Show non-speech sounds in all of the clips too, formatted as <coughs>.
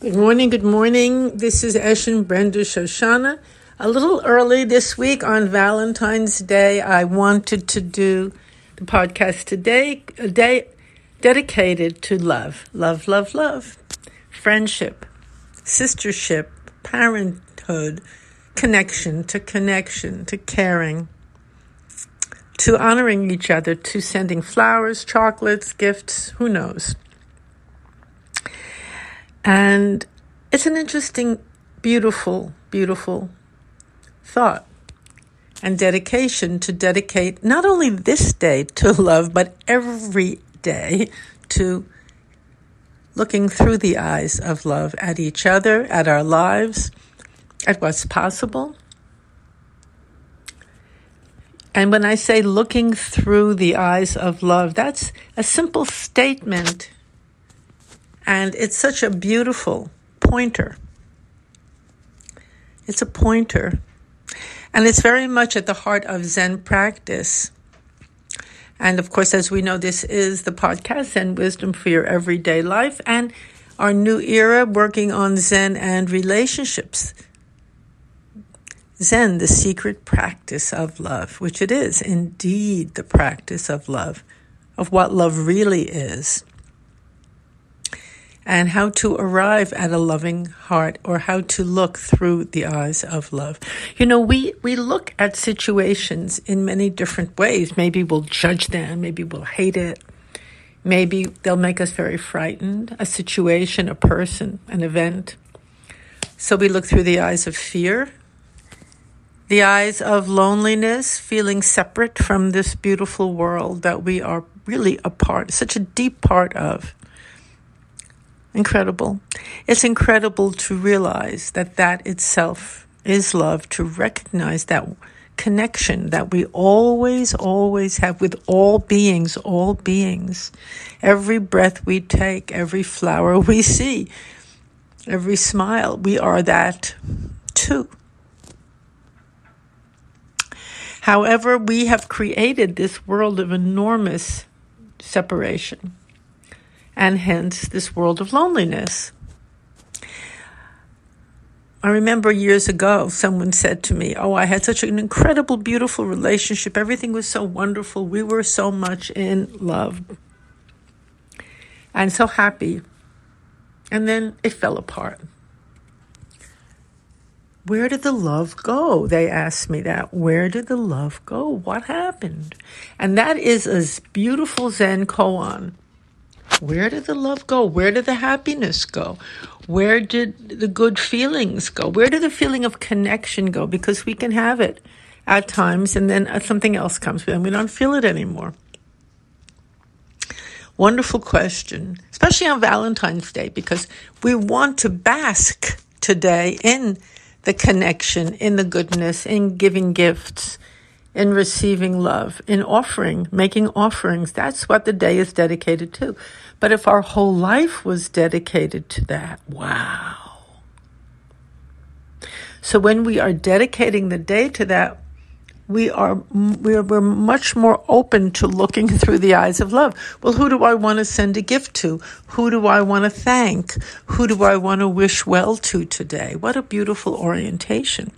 Good morning, good morning. This is Eshin Brenda Shoshanna. A little early this week on Valentine's Day, I wanted to do the podcast today, a day dedicated to love, love, love, love, friendship, sistership, parenthood, connection to connection, to caring, to honoring each other, to sending flowers, chocolates, gifts, who knows. And it's an interesting, beautiful, beautiful thought and dedication to dedicate not only this day to love, but every day to looking through the eyes of love at each other, at our lives, at what's possible. And when I say looking through the eyes of love, that's a simple statement and it's such a beautiful pointer. It's a pointer. And it's very much at the heart of Zen practice. And of course, as we know, this is the podcast Zen Wisdom for Your Everyday Life and our new era working on Zen and relationships. Zen, the secret practice of love, which it is indeed the practice of love, of what love really is and how to arrive at a loving heart or how to look through the eyes of love. You know, we, we look at situations in many different ways. Maybe we'll judge them, maybe we'll hate it. Maybe they'll make us very frightened, a situation, a person, an event. So we look through the eyes of fear, the eyes of loneliness, feeling separate from this beautiful world that we are really a part, such a deep part of. Incredible. It's incredible to realize that that itself is love, to recognize that connection that we always, always have with all beings, all beings. Every breath we take, every flower we see, every smile, we are that too. However, we have created this world of enormous separation and hence this world of loneliness. I remember years ago, someone said to me, Oh, I had such an incredible, beautiful relationship. Everything was so wonderful. We were so much in love and so happy. And then it fell apart. Where did the love go? They asked me that. Where did the love go? What happened? And that is a beautiful Zen koan where did the love go? Where did the happiness go? Where did the good feelings go? Where did the feeling of connection go? Because we can have it at times and then uh, something else comes and we don't feel it anymore. Wonderful question, especially on Valentine's Day, because we want to bask today in the connection, in the goodness, in giving gifts, in receiving love, in offering, making offerings. That's what the day is dedicated to. But if our whole life was dedicated to that, wow. So when we are dedicating the day to that, we are we're, we're much more open to looking <laughs> through the eyes of love. Well, who do I want to send a gift to? Who do I want to thank? Who do I want to wish well to today? What a beautiful orientation.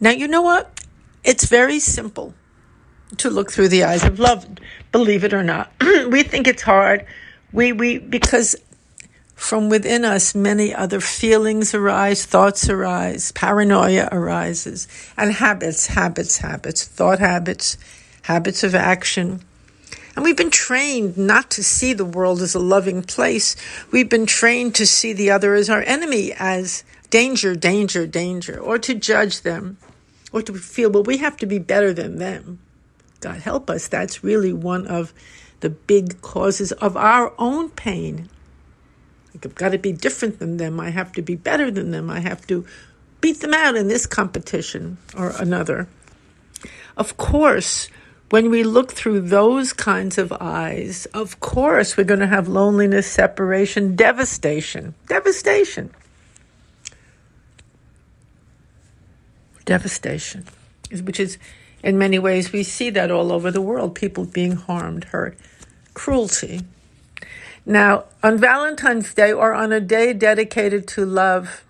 Now, you know what? It's very simple to look through the eyes of love, believe it or not. <clears throat> we think it's hard. We, we, because from within us, many other feelings arise, thoughts arise, paranoia arises, and habits, habits, habits, thought habits, habits of action. And we've been trained not to see the world as a loving place. We've been trained to see the other as our enemy, as danger, danger, danger, or to judge them, or to feel, well, we have to be better than them. God help us, that's really one of the big causes of our own pain. Like, I've got to be different than them. I have to be better than them. I have to beat them out in this competition or another. Of course, when we look through those kinds of eyes, of course, we're going to have loneliness, separation, devastation. Devastation. Devastation, which is in many ways, we see that all over the world people being harmed, hurt, cruelty. Now, on Valentine's Day or on a day dedicated to love,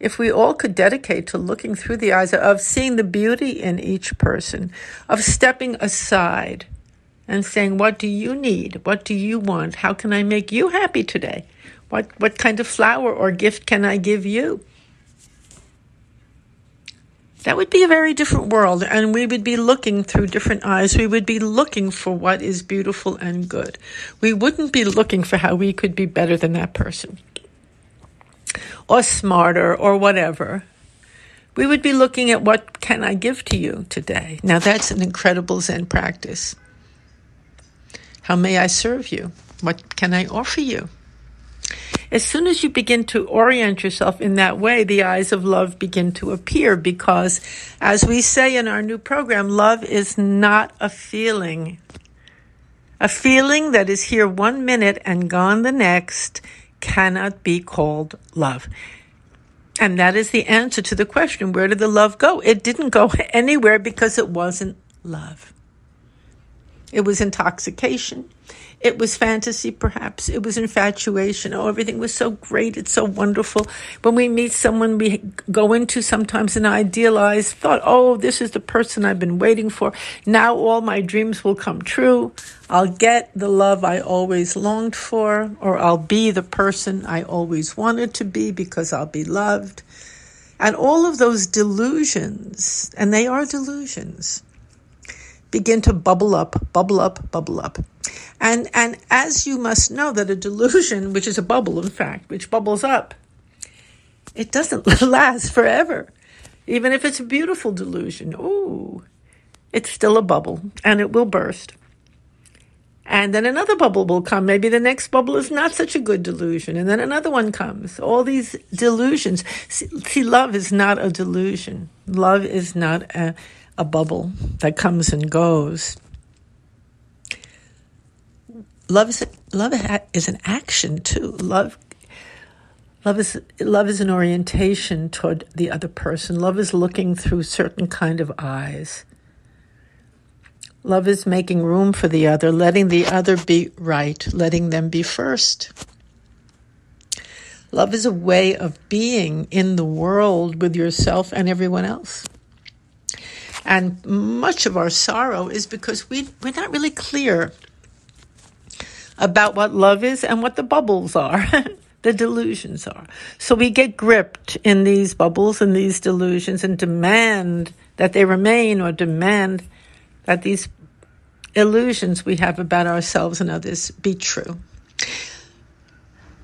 if we all could dedicate to looking through the eyes of seeing the beauty in each person, of stepping aside and saying, What do you need? What do you want? How can I make you happy today? What, what kind of flower or gift can I give you? That would be a very different world, and we would be looking through different eyes. We would be looking for what is beautiful and good. We wouldn't be looking for how we could be better than that person, or smarter, or whatever. We would be looking at what can I give to you today. Now, that's an incredible Zen practice. How may I serve you? What can I offer you? As soon as you begin to orient yourself in that way, the eyes of love begin to appear because, as we say in our new program, love is not a feeling. A feeling that is here one minute and gone the next cannot be called love. And that is the answer to the question where did the love go? It didn't go anywhere because it wasn't love. It was intoxication. It was fantasy, perhaps. It was infatuation. Oh, everything was so great. It's so wonderful. When we meet someone, we go into sometimes an idealized thought. Oh, this is the person I've been waiting for. Now all my dreams will come true. I'll get the love I always longed for, or I'll be the person I always wanted to be because I'll be loved. And all of those delusions, and they are delusions, begin to bubble up, bubble up, bubble up. And, and as you must know that a delusion, which is a bubble, in fact, which bubbles up, it doesn't <laughs> last forever. Even if it's a beautiful delusion, ooh, it's still a bubble and it will burst. And then another bubble will come. Maybe the next bubble is not such a good delusion. And then another one comes. All these delusions. See, see love is not a delusion. Love is not a, a bubble that comes and goes. Love is a, love is an action too. Love love is love is an orientation toward the other person. Love is looking through certain kind of eyes. Love is making room for the other, letting the other be right, letting them be first. Love is a way of being in the world with yourself and everyone else. And much of our sorrow is because we, we're not really clear about what love is and what the bubbles are. <laughs> the delusions are. So we get gripped in these bubbles and these delusions and demand that they remain or demand that these illusions we have about ourselves and others be true.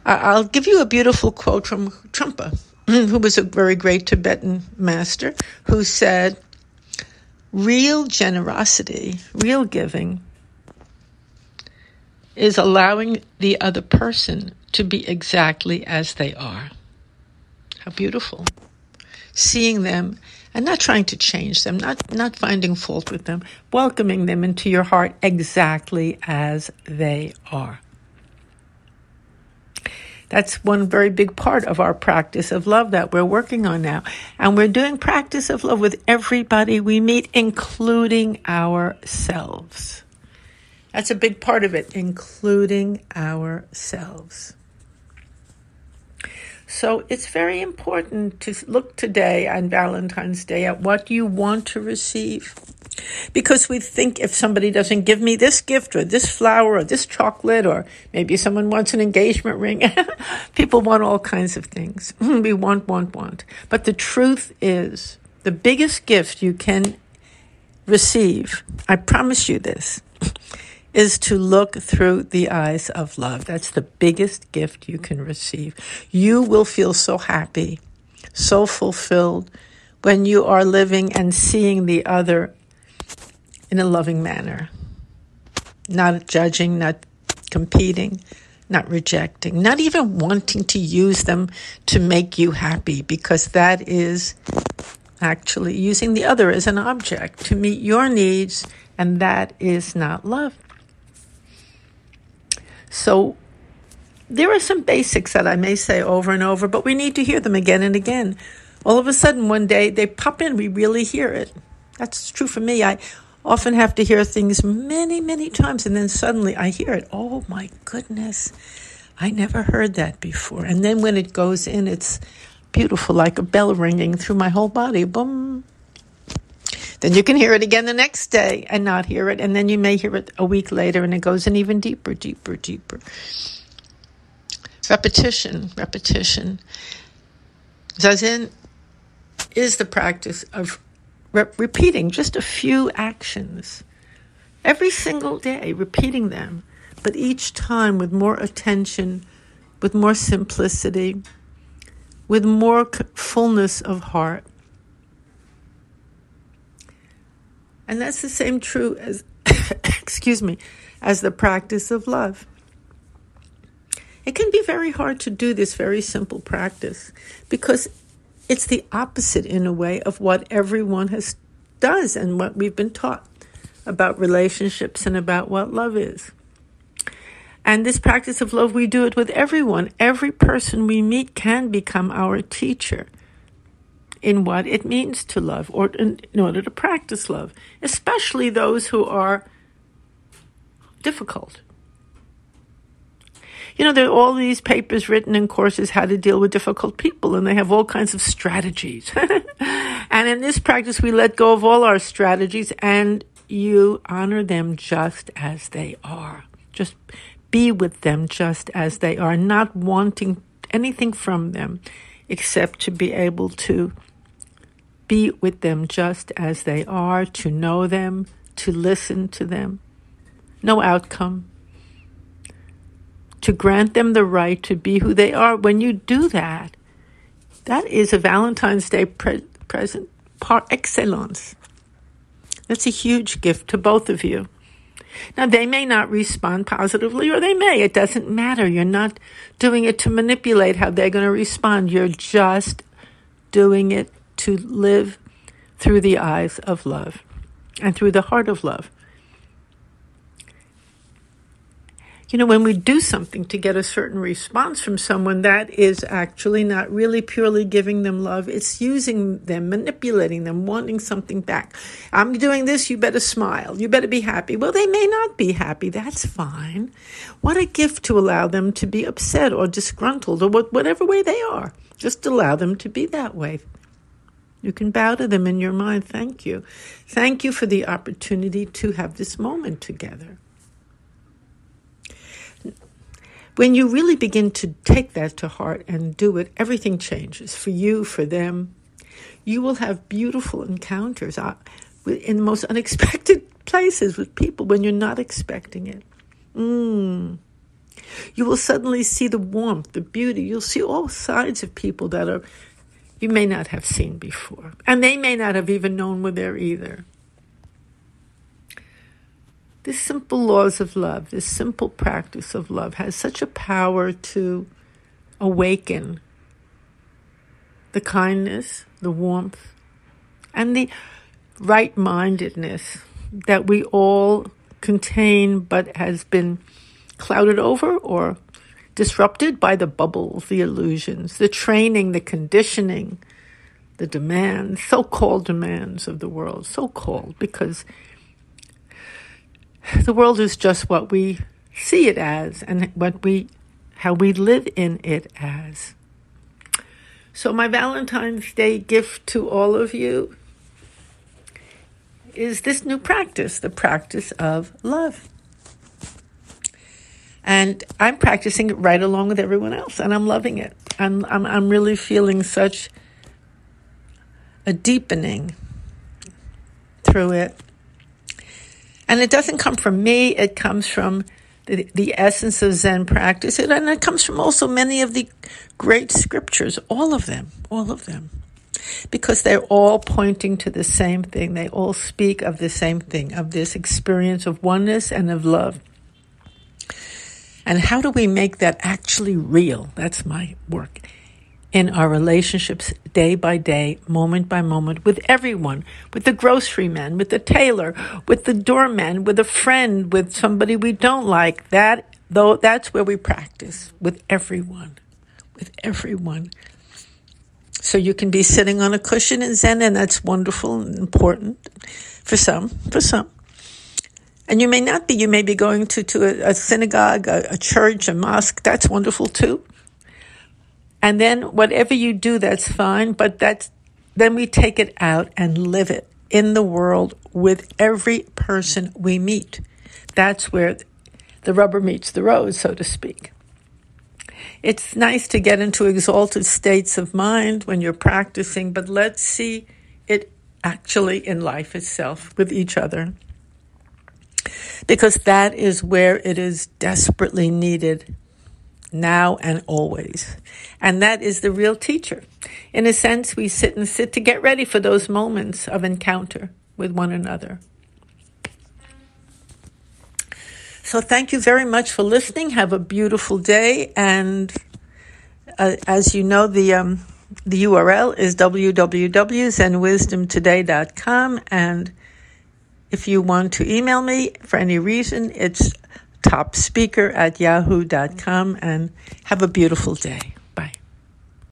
I'll give you a beautiful quote from Trungpa, <clears throat> who was a very great Tibetan master, who said, Real generosity, real giving, is allowing the other person to be exactly as they are. How beautiful. Seeing them and not trying to change them, not, not finding fault with them, welcoming them into your heart exactly as they are. That's one very big part of our practice of love that we're working on now. And we're doing practice of love with everybody we meet, including ourselves. That's a big part of it, including ourselves. So it's very important to look today on Valentine's Day at what you want to receive. Because we think if somebody doesn't give me this gift or this flower or this chocolate or maybe someone wants an engagement ring, <laughs> people want all kinds of things. <laughs> we want, want, want. But the truth is, the biggest gift you can receive, I promise you this, is to look through the eyes of love. That's the biggest gift you can receive. You will feel so happy, so fulfilled when you are living and seeing the other in a loving manner, not judging, not competing, not rejecting, not even wanting to use them to make you happy, because that is actually using the other as an object to meet your needs, and that is not love. So there are some basics that I may say over and over, but we need to hear them again and again. All of a sudden, one day they pop in, we really hear it. That's true for me. I often have to hear things many, many times, and then suddenly I hear it. Oh my goodness, I never heard that before. And then when it goes in, it's beautiful, like a bell ringing through my whole body. Boom. Then you can hear it again the next day and not hear it. And then you may hear it a week later and it goes in even deeper, deeper, deeper. Repetition, repetition. Zazen is the practice of re- repeating just a few actions every single day, repeating them, but each time with more attention, with more simplicity, with more fullness of heart. And that's the same true as, <coughs> excuse me, as the practice of love. It can be very hard to do this very simple practice because it's the opposite in a way of what everyone has does and what we've been taught about relationships and about what love is. And this practice of love, we do it with everyone. Every person we meet can become our teacher in what it means to love or in, in order to practice love, especially those who are difficult. You know, there are all these papers written in courses how to deal with difficult people, and they have all kinds of strategies. <laughs> and in this practice, we let go of all our strategies and you honor them just as they are. Just be with them just as they are, not wanting anything from them except to be able to be with them just as they are, to know them, to listen to them. No outcome, to grant them the right to be who they are. When you do that, that is a Valentine's Day pre- present par excellence. That's a huge gift to both of you. Now, they may not respond positively, or they may. It doesn't matter. You're not doing it to manipulate how they're going to respond. You're just doing it to live through the eyes of love and through the heart of love. You know, when we do something to get a certain response from someone, that is actually not really purely giving them love. It's using them, manipulating them, wanting something back. I'm doing this, you better smile. You better be happy. Well, they may not be happy. That's fine. What a gift to allow them to be upset or disgruntled or whatever way they are. Just allow them to be that way. You can bow to them in your mind. Thank you. Thank you for the opportunity to have this moment together. When you really begin to take that to heart and do it, everything changes for you, for them. You will have beautiful encounters uh, in the most unexpected places with people when you're not expecting it. Mm. You will suddenly see the warmth, the beauty. You'll see all sides of people that are you may not have seen before, and they may not have even known were there either. This simple laws of love, this simple practice of love has such a power to awaken the kindness, the warmth, and the right mindedness that we all contain but has been clouded over or disrupted by the bubbles, the illusions, the training, the conditioning, the demands, so called demands of the world, so called because the world is just what we see it as and what we how we live in it as. So my Valentine's Day gift to all of you is this new practice, the practice of love. And I'm practicing it right along with everyone else, and I'm loving it. I'm, I'm, I'm really feeling such a deepening through it. And it doesn't come from me, it comes from the, the essence of Zen practice. And it comes from also many of the great scriptures, all of them, all of them. Because they're all pointing to the same thing. They all speak of the same thing, of this experience of oneness and of love. And how do we make that actually real? That's my work in our relationships day by day, moment by moment, with everyone, with the grocery man, with the tailor, with the doorman, with a friend, with somebody we don't like. That though that's where we practice with everyone, with everyone. So you can be sitting on a cushion in Zen, and that's wonderful and important for some, for some. And you may not be, you may be going to, to a, a synagogue, a, a church, a mosque. That's wonderful too. And then whatever you do, that's fine, but that's, then we take it out and live it in the world with every person we meet. That's where the rubber meets the road, so to speak. It's nice to get into exalted states of mind when you're practicing, but let's see it actually in life itself with each other. Because that is where it is desperately needed now and always. And that is the real teacher. In a sense, we sit and sit to get ready for those moments of encounter with one another. So thank you very much for listening. Have a beautiful day. And uh, as you know, the, um, the URL is www.zenwisdomtoday.com. And if you want to email me for any reason, it's topspeaker at yahoo.com. And have a beautiful day.